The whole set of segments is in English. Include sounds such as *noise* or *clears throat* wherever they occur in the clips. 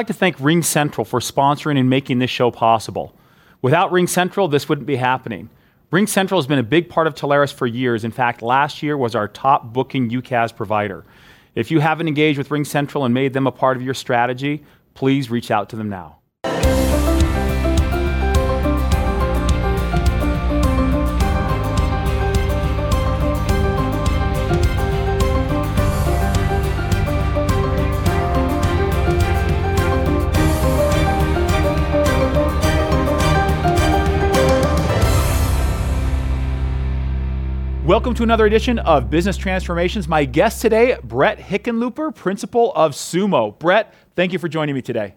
Like to thank RingCentral for sponsoring and making this show possible. Without RingCentral, this wouldn't be happening. RingCentral has been a big part of Telarus for years. In fact, last year was our top booking UCaaS provider. If you haven't engaged with RingCentral and made them a part of your strategy, please reach out to them now. Welcome to another edition of Business Transformations. My guest today, Brett Hickenlooper, principal of Sumo. Brett, thank you for joining me today.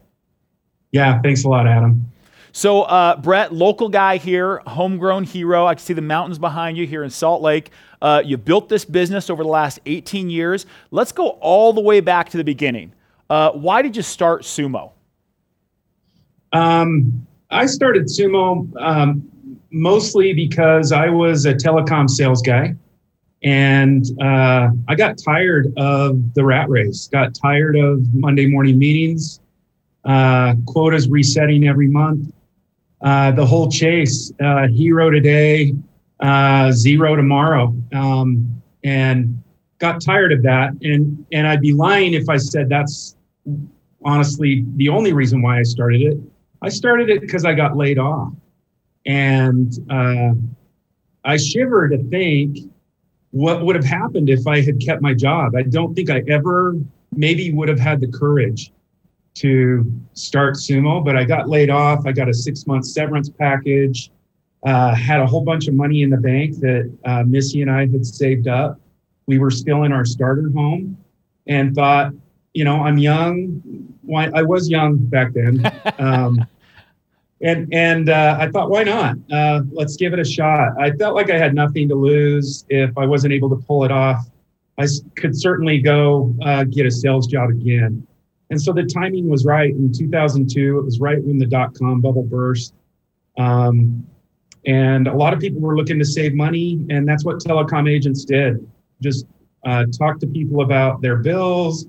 Yeah, thanks a lot, Adam. So, uh, Brett, local guy here, homegrown hero. I can see the mountains behind you here in Salt Lake. Uh, you built this business over the last 18 years. Let's go all the way back to the beginning. Uh, why did you start Sumo? Um, I started Sumo um, mostly because I was a telecom sales guy and uh, I got tired of the rat race, got tired of Monday morning meetings, uh, quotas resetting every month, uh, the whole chase, uh, hero today, uh, zero tomorrow. Um, and got tired of that. And, and I'd be lying if I said that's honestly the only reason why I started it. I started it because I got laid off. And uh, I shiver to think what would have happened if I had kept my job. I don't think I ever maybe would have had the courage to start sumo, but I got laid off. I got a six month severance package, uh, had a whole bunch of money in the bank that uh, Missy and I had saved up. We were still in our starter home and thought, you know, I'm young. Why I was young back then. *laughs* Um, and and uh, I thought, why not? Uh, let's give it a shot. I felt like I had nothing to lose if I wasn't able to pull it off. I could certainly go uh, get a sales job again. And so the timing was right in 2002. It was right when the dot com bubble burst. Um, and a lot of people were looking to save money, and that's what telecom agents did. Just uh, talk to people about their bills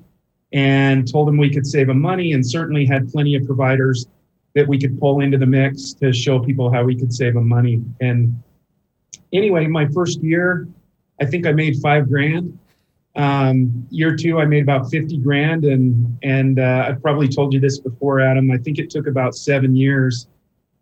and told them we could save them money, and certainly had plenty of providers that we could pull into the mix to show people how we could save them money. And anyway, my first year, I think I made five grand. Um, year two, I made about 50 grand. And, and uh, I've probably told you this before, Adam. I think it took about seven years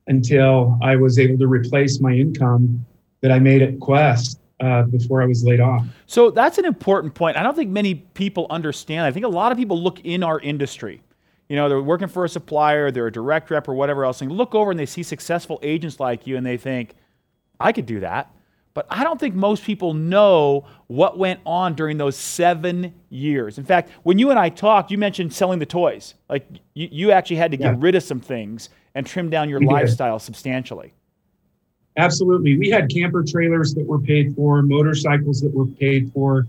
until I was able to replace my income that I made at Qwest. Uh, before I was laid off. So that's an important point. I don't think many people understand. I think a lot of people look in our industry you know, they're working for a supplier, they're a direct rep or whatever else, and look over and they see successful agents like you and they think, I could do that. But I don't think most people know what went on during those seven years. In fact, when you and I talked, you mentioned selling the toys. Like you, you actually had to get yeah. rid of some things and trim down your we lifestyle did. substantially. Absolutely. We had camper trailers that were paid for, motorcycles that were paid for,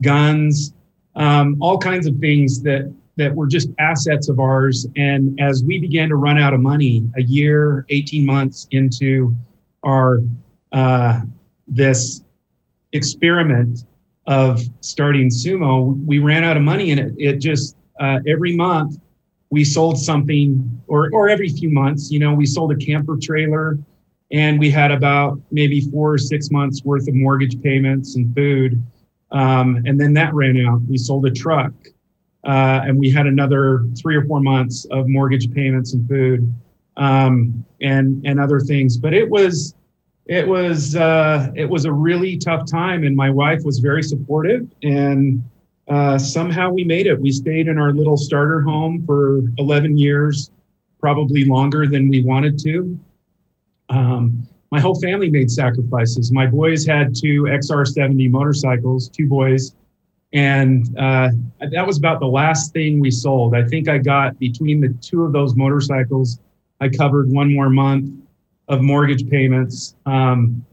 guns, um, all kinds of things that that were just assets of ours. And as we began to run out of money, a year, 18 months into our uh, this experiment of starting sumo, we ran out of money, and it, it just uh, every month we sold something, or or every few months, you know, we sold a camper trailer, and we had about maybe four or six months worth of mortgage payments and food. Um, and then that ran out. We sold a truck uh, and we had another three or four months of mortgage payments and food um, and and other things. But it was it was uh, it was a really tough time, and my wife was very supportive, and uh, somehow we made it. We stayed in our little starter home for 11 years, probably longer than we wanted to. Um, my whole family made sacrifices. My boys had two XR70 motorcycles, two boys and uh, that was about the last thing we sold. I think I got between the two of those motorcycles, I covered one more month of mortgage payments um,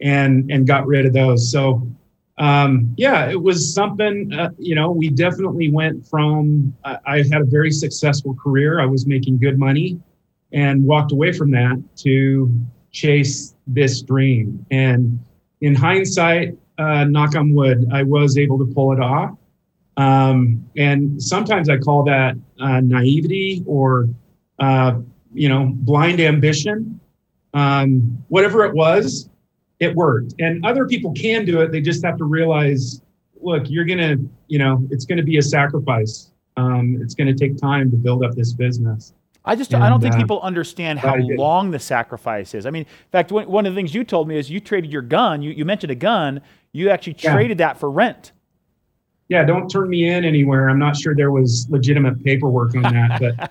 and and got rid of those. So um, yeah, it was something. Uh, you know, we definitely went from. I had a very successful career. I was making good money, and walked away from that to chase this dream. And in hindsight, uh, knock on wood, I was able to pull it off. Um, and sometimes I call that uh, naivety or, uh, you know, blind ambition. Um, whatever it was, it worked. And other people can do it. They just have to realize, look, you're going to, you know, it's going to be a sacrifice. Um, it's going to take time to build up this business. I just and, I don't think uh, people understand how long the sacrifice is. I mean, in fact, one, one of the things you told me is you traded your gun. You, you mentioned a gun. You actually yeah. traded that for rent. Yeah, don't turn me in anywhere. I'm not sure there was legitimate paperwork on that, but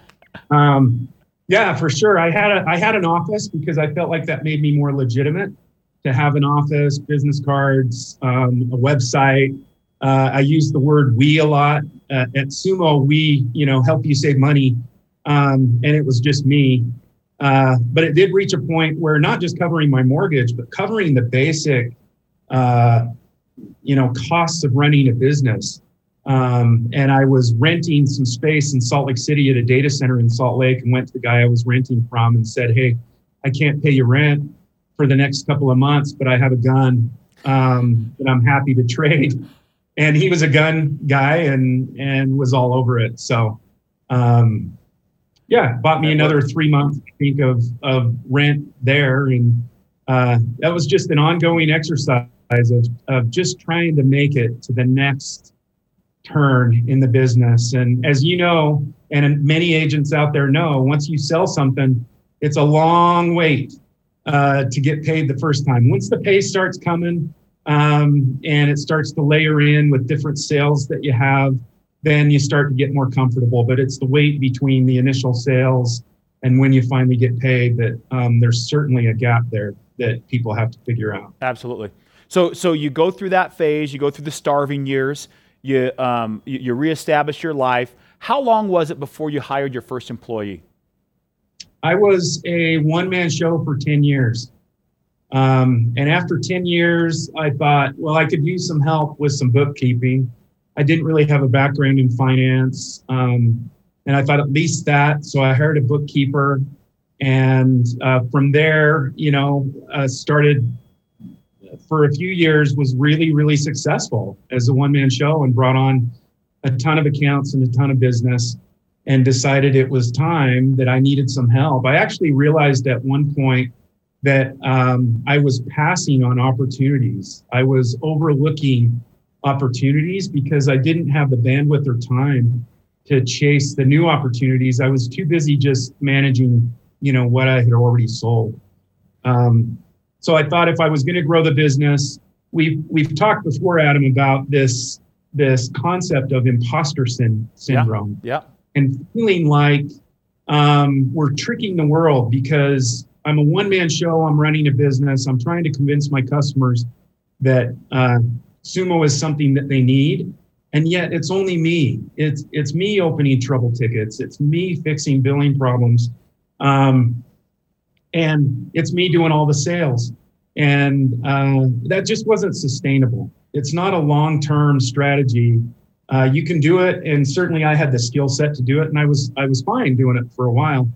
*laughs* um, yeah, for sure. I had a I had an office because I felt like that made me more legitimate to have an office, business cards, um, a website. Uh, I use the word "we" a lot uh, at Sumo. We, you know, help you save money, um, and it was just me. Uh, but it did reach a point where not just covering my mortgage, but covering the basic, uh, you know, costs of running a business. Um, and I was renting some space in Salt Lake City at a data center in Salt Lake and went to the guy I was renting from and said, Hey, I can't pay you rent for the next couple of months, but I have a gun um, that I'm happy to trade. *laughs* And he was a gun guy and and was all over it. So um, yeah, bought me another three months, I think, of of rent there. And uh, that was just an ongoing exercise of, of just trying to make it to the next turn in the business. And as you know, and many agents out there know, once you sell something, it's a long wait uh, to get paid the first time. Once the pay starts coming um, and it starts to layer in with different sales that you have, then you start to get more comfortable. But it's the wait between the initial sales and when you finally get paid that um, there's certainly a gap there that people have to figure out. Absolutely. So, so you go through that phase, you go through the starving years you, um, you, you reestablish your life. How long was it before you hired your first employee? I was a one man show for 10 years. Um, and after 10 years, I thought, well, I could use some help with some bookkeeping. I didn't really have a background in finance. Um, and I thought at least that. So I hired a bookkeeper. And uh, from there, you know, uh, started for a few years was really, really successful as a one man show and brought on a ton of accounts and a ton of business and decided it was time that I needed some help. I actually realized at one point that um, I was passing on opportunities. I was overlooking opportunities because I didn't have the bandwidth or time to chase the new opportunities. I was too busy just managing, you know, what I had already sold. Um, so I thought if I was going to grow the business, we've we've talked before, Adam, about this this concept of imposter sin, syndrome. Yeah. yeah. And feeling like um, we're tricking the world because I'm a one man show. I'm running a business. I'm trying to convince my customers that uh, sumo is something that they need. And yet it's only me. It's it's me opening trouble tickets. It's me fixing billing problems. Um, and it's me doing all the sales. And uh, that just wasn't sustainable. It's not a long-term strategy. Uh, you can do it and certainly i had the skill set to do it and i was i was fine doing it for a while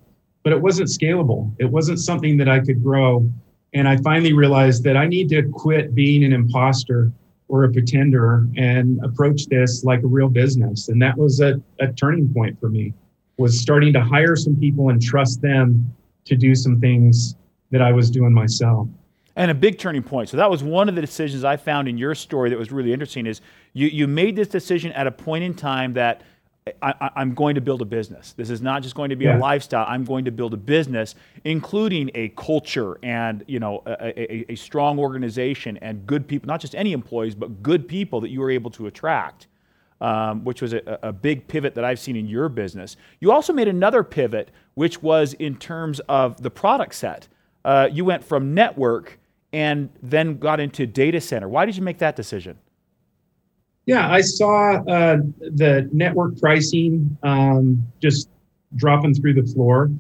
but it wasn't scalable. It wasn't something that i could grow. And i finally realized that i need to quit being an imposter or a pretender and approach this like a real business. And that was a, a turning point for me was starting to hire some people and trust them to do some things that I was doing myself. And a big turning point. So that was one of the decisions I found in your story that was really interesting is you, you made this decision at a point in time that I, am going to build a business. This is not just going to be yeah. a lifestyle. I'm going to build a business, including a culture and you know a, a, a, strong organization and good people. Not just any employees, but good people that you were able to attract um, which was a, a, big pivot that I've seen in your business. You also made another pivot, which was in terms of the product set. Uh, you went from network and then got into data center. Why did you make that decision? Yeah, I saw uh, the network pricing um, just dropping through the floor.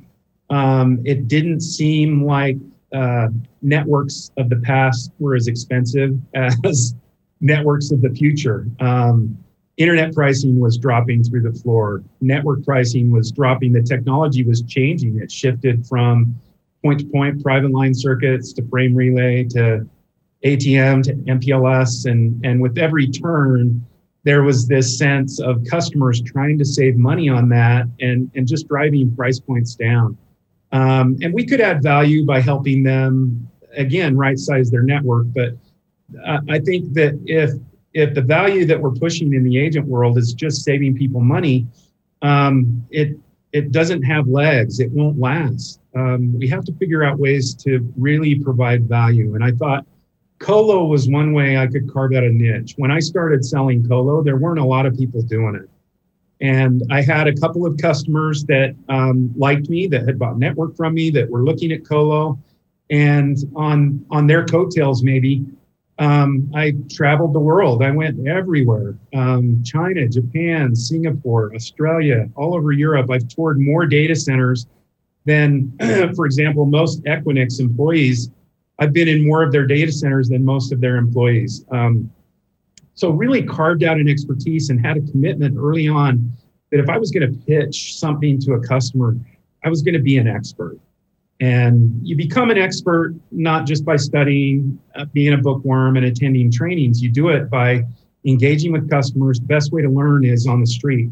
Um, it didn't seem like uh, networks of the past were as expensive *laughs* as networks of the future. Um, internet pricing was dropping through the floor network pricing was dropping the technology was changing it shifted from point to point private line circuits to frame relay to atm to mpls and and with every turn there was this sense of customers trying to save money on that and, and just driving price points down. Um, and we could add value by helping them, again, right size their network. But uh, I think that if if the value that we're pushing in the agent world is just saving people money, um, it it doesn't have legs. It won't last. Um, we have to figure out ways to really provide value. And I thought Colo was one way I could carve out a niche. When I started selling Colo, there weren't a lot of people doing it. And I had a couple of customers that um, liked me, that had bought network from me, that were looking at Colo. And on, on their coattails, maybe, um, I traveled the world. I went everywhere um, China, Japan, Singapore, Australia, all over Europe. I've toured more data centers than, *clears throat* for example, most Equinix employees I've been in more of their data centers than most of their employees. Um, so really carved out an expertise and had a commitment early on that if I was going to pitch something to a customer, I was going to be an expert. And you become an expert not just by studying, uh, being a bookworm, and attending trainings. You do it by engaging with customers. Best way to learn is on the street,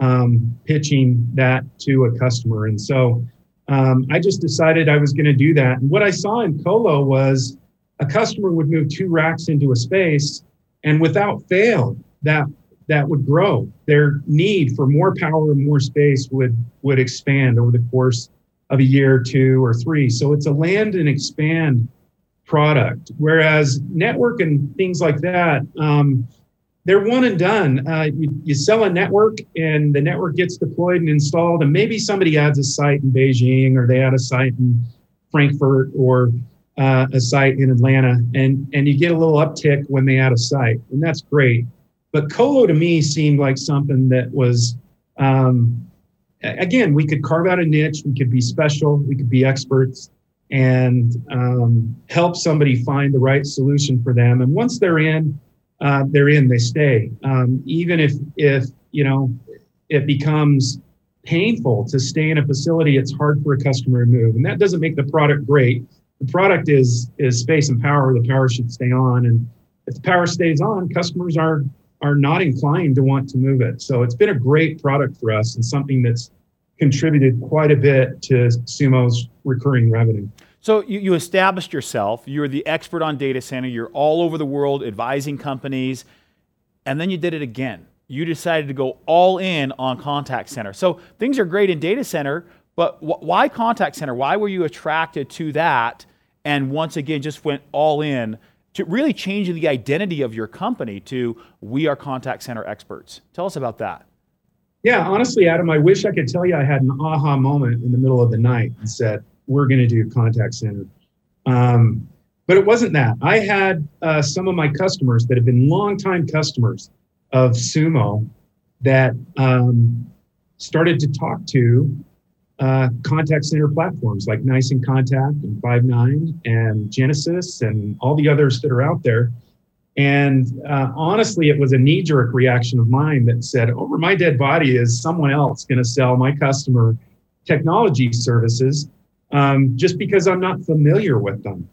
um, pitching that to a customer. And so um, I just decided I was going to do that. And what I saw in Colo was a customer would move two racks into a space, and without fail, that that would grow. Their need for more power and more space would would expand over the course of a year, two, or three. So it's a land and expand product. Whereas network and things like that, um, they're one and done. Uh, you, you, sell a network and the network gets deployed and installed, and maybe somebody adds a site in Beijing or they add a site in Frankfurt or uh, a site in Atlanta, and, and you get a little uptick when they add a site, and that's great. But Colo to me seemed like something that was, um, again, we could carve out a niche, we could be special, we could be experts, and um, help somebody find the right solution for them. And once they're in, uh, they're in, they stay. Um, even if if you know it becomes painful to stay in a facility, it's hard for a customer to move, and that doesn't make the product great. The product is is space and power. The power should stay on, and if the power stays on, customers are are not inclined to want to move it. So it's been a great product for us and something that's contributed quite a bit to Sumo's recurring revenue. So you, you established yourself. You're the expert on data center. You're all over the world advising companies. And then you did it again. You decided to go all in on contact center. So things are great in data center, but wh- why contact center? Why were you attracted to that? And once again, just went all in to really changing the identity of your company to we are contact center experts. Tell us about that. Yeah, honestly, Adam, I wish I could tell you I had an aha moment in the middle of the night and said, we're going to do contact center. Um, but it wasn't that. I had uh, some of my customers that have been longtime customers of Sumo that um, started to talk to uh, contact center platforms like Nice inContact and Five9 and Genesys and all the others that are out there. And uh, honestly, it was a knee jerk reaction of mine that said, over my dead body is someone else going to sell my customer technology services um, just because I'm not familiar with them.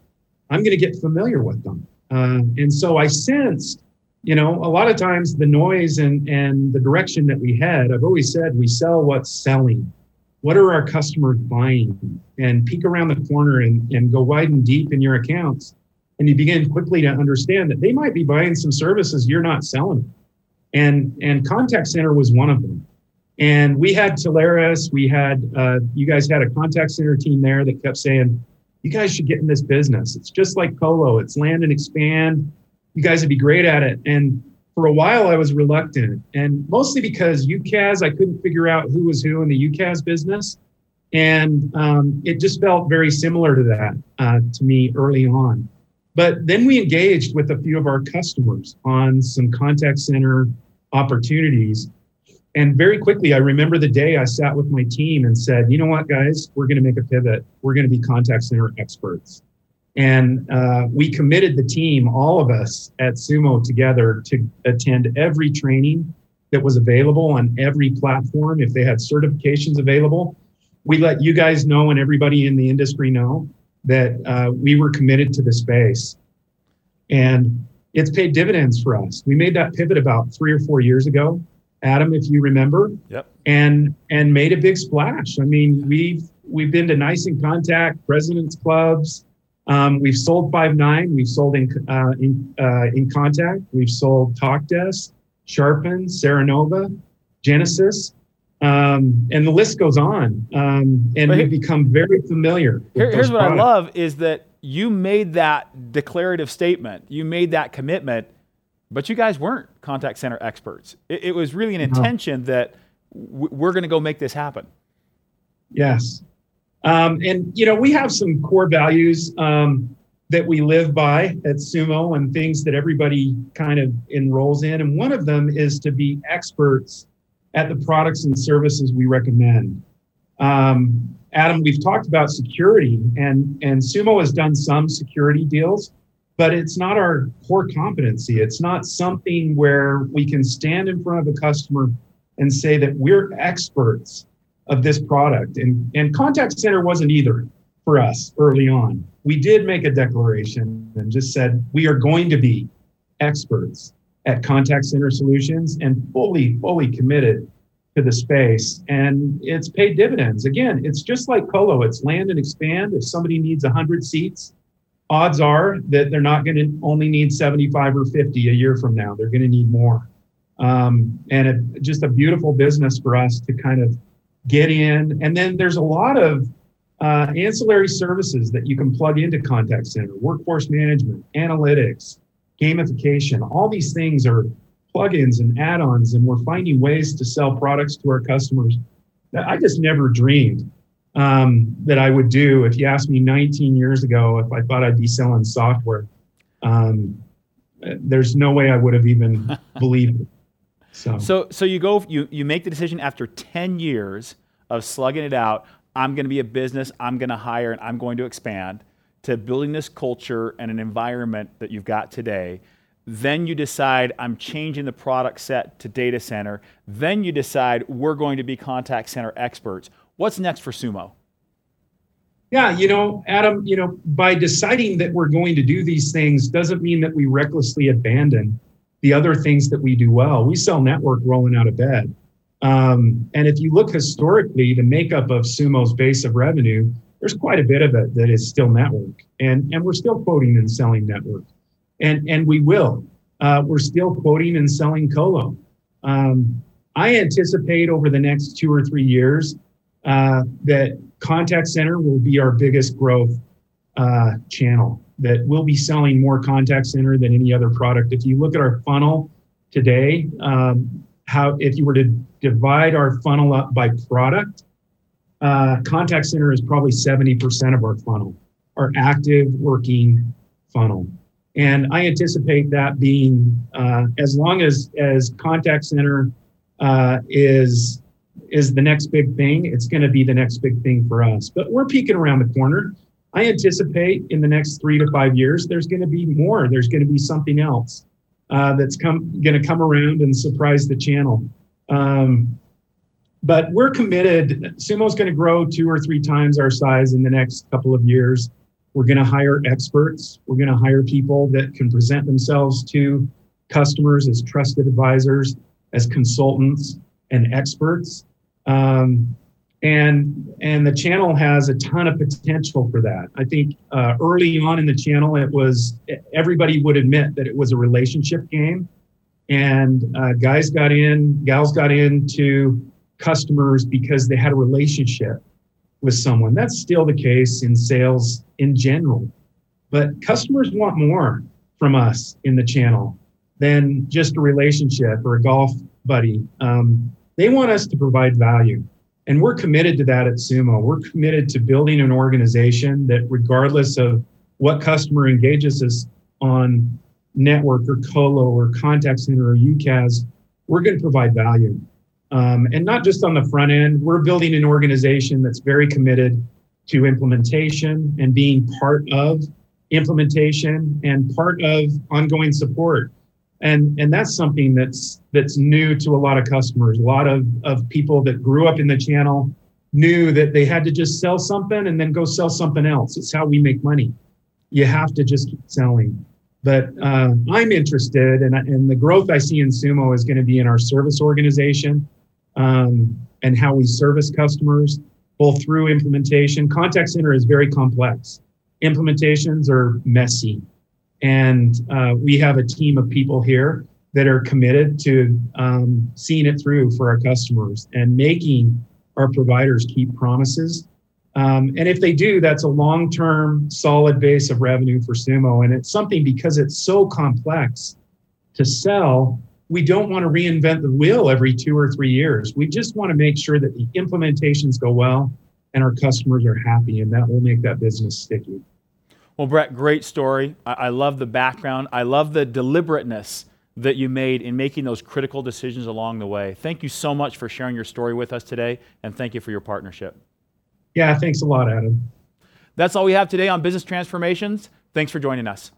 I'm going to get familiar with them. Uh, and so I sensed, you know, a lot of times the noise and, and the direction that we head, I've always said we sell what's selling. What are our customers buying? And peek around the corner and, and go wide and deep in your accounts. And you begin quickly to understand that they might be buying some services you're not selling. And, and contact center was one of them. And we had Telarus, we had, uh, you guys had a contact center team there that kept saying, you guys should get in this business. It's just like Colo, it's land and expand. You guys would be great at it. And for a while, I was reluctant, and mostly because UCaaS, I couldn't figure out who was who in the UCaaS business. And um, it just felt very similar to that uh, to me early on. But then we engaged with a few of our customers on some contact center opportunities and very quickly, I remember the day I sat with my team and said, you know what, guys, we're going to make a pivot. We're going to be contact center experts. And uh, we committed the team, all of us at Sumo together, to attend every training that was available on every platform. If they had certifications available, we let you guys know and everybody in the industry know that uh, we were committed to the space. And it's paid dividends for us. We made that pivot about three or four years ago, Adam, if you remember. Yep. And and made a big splash. I mean, we've we've been to Nice inContact, President's Clubs. Um, we've sold Five9. We've sold in uh, in uh, inContact. We've sold Talkdesk, Sharpen, Serenova, Genesys. Um, and the list goes on. Um, and we've become very familiar. Here, here's what products. I love is that you made that declarative statement, you made that commitment, but you guys weren't contact center experts. It, it was really an intention that w- we're going to go make this happen. Yes. Um, and, you know, we have some core values um, that we live by at Sumo and things that everybody kind of enrolls in. And one of them is to be experts at the products and services we recommend. Um, Adam, we've talked about security, and, and Sumo has done some security deals, but it's not our core competency. It's not something where we can stand in front of a customer and say that we're experts of this product. And, and contact center wasn't either for us early on. We did make a declaration and just said we are going to be experts at contact center solutions and fully, fully committed to the space. And it's paid dividends. Again, it's just like Colo, it's land and expand. If somebody needs 100 seats, odds are that they're not going to only need 75 or 50 a year from now. They're going to need more. Um, and it, just a beautiful business for us to kind of get in. And then there's a lot of uh, ancillary services that you can plug into contact center, workforce management, analytics, gamification. All these things are plugins and add-ons, and we're finding ways to sell products to our customers that I just never dreamed um, that I would do. If you asked me 19 years ago if I thought I'd be selling software, um, there's no way I would have even *laughs* believed it. So. so, so you go, you you make the decision after 10 years of slugging it out. I'm going to be a business. I'm going to hire, and I'm going to expand. To building this culture and an environment that you've got today. Then you decide I'm changing the product set to data center. Then you decide we're going to be contact center experts. What's next for Sumo? Yeah, you know, Adam, you know, by deciding that we're going to do these things doesn't mean that we recklessly abandon the other things that we do well. We sell network rolling out of bed. Um, and if you look historically, the makeup of Sumo's base of revenue, there's quite a bit of it that is still network. And, and we're still quoting and selling network. And, and we will. Uh, we're still quoting and selling colo. Um, I anticipate over the next two or three years uh, that contact center will be our biggest growth uh, channel that we'll be selling more contact center than any other product. If you look at our funnel today, um, how if you were to divide our funnel up by product, uh, contact center is probably 70% of our funnel, our active working funnel. And I anticipate that being uh, as long as as contact center uh, is is the next big thing, it's going to be the next big thing for us. But we're peeking around the corner. I anticipate in the next three to five years, there's going to be more. There's going to be something else uh, that's come going to come around and surprise the channel. Um, but we're committed. Sumo's going to grow two or three times our size in the next couple of years. We're going to hire experts. We're going to hire people that can present themselves to customers as trusted advisors, as consultants and experts. Um, and and the channel has a ton of potential for that. I think uh, early on in the channel, it was everybody would admit that it was a relationship game, and uh, guys got in, gals got into customers because they had a relationship with someone. That's still the case in sales in general, but customers want more from us in the channel than just a relationship or a golf buddy. Um, they want us to provide value and we're committed to that at Sumo. We're committed to building an organization that, regardless of what customer engages us on network or colo or contact center or UCaaS, we're going to provide value. Um, and not just on the front end, we're building an organization that's very committed to implementation and being part of implementation and part of ongoing support. And and that's something that's that's new to a lot of customers. A lot of of people that grew up in the channel knew that they had to just sell something and then go sell something else. It's how we make money. You have to just keep selling But uh, I'm interested, and, and the growth I see in Sumo is going to be in our service organization um, and how we service customers, both through implementation. Contact center is very complex. Implementations are messy, and uh, we have a team of people here that are committed to um, seeing it through for our customers and making our providers keep promises um, and if they do, that's a long term solid base of revenue for Sumo. And it's something because it's so complex to sell, we don't want to reinvent the wheel every two or three years. We just want to make sure that the implementations go well and our customers are happy, and that will make that business sticky. Well, Brett, great story. I, I love the background, I love the deliberateness that you made in making those critical decisions along the way. Thank you so much for sharing your story with us today, and thank you for your partnership. Yeah, thanks a lot, Adam. That's all we have today on Business Transformations. Thanks for joining us.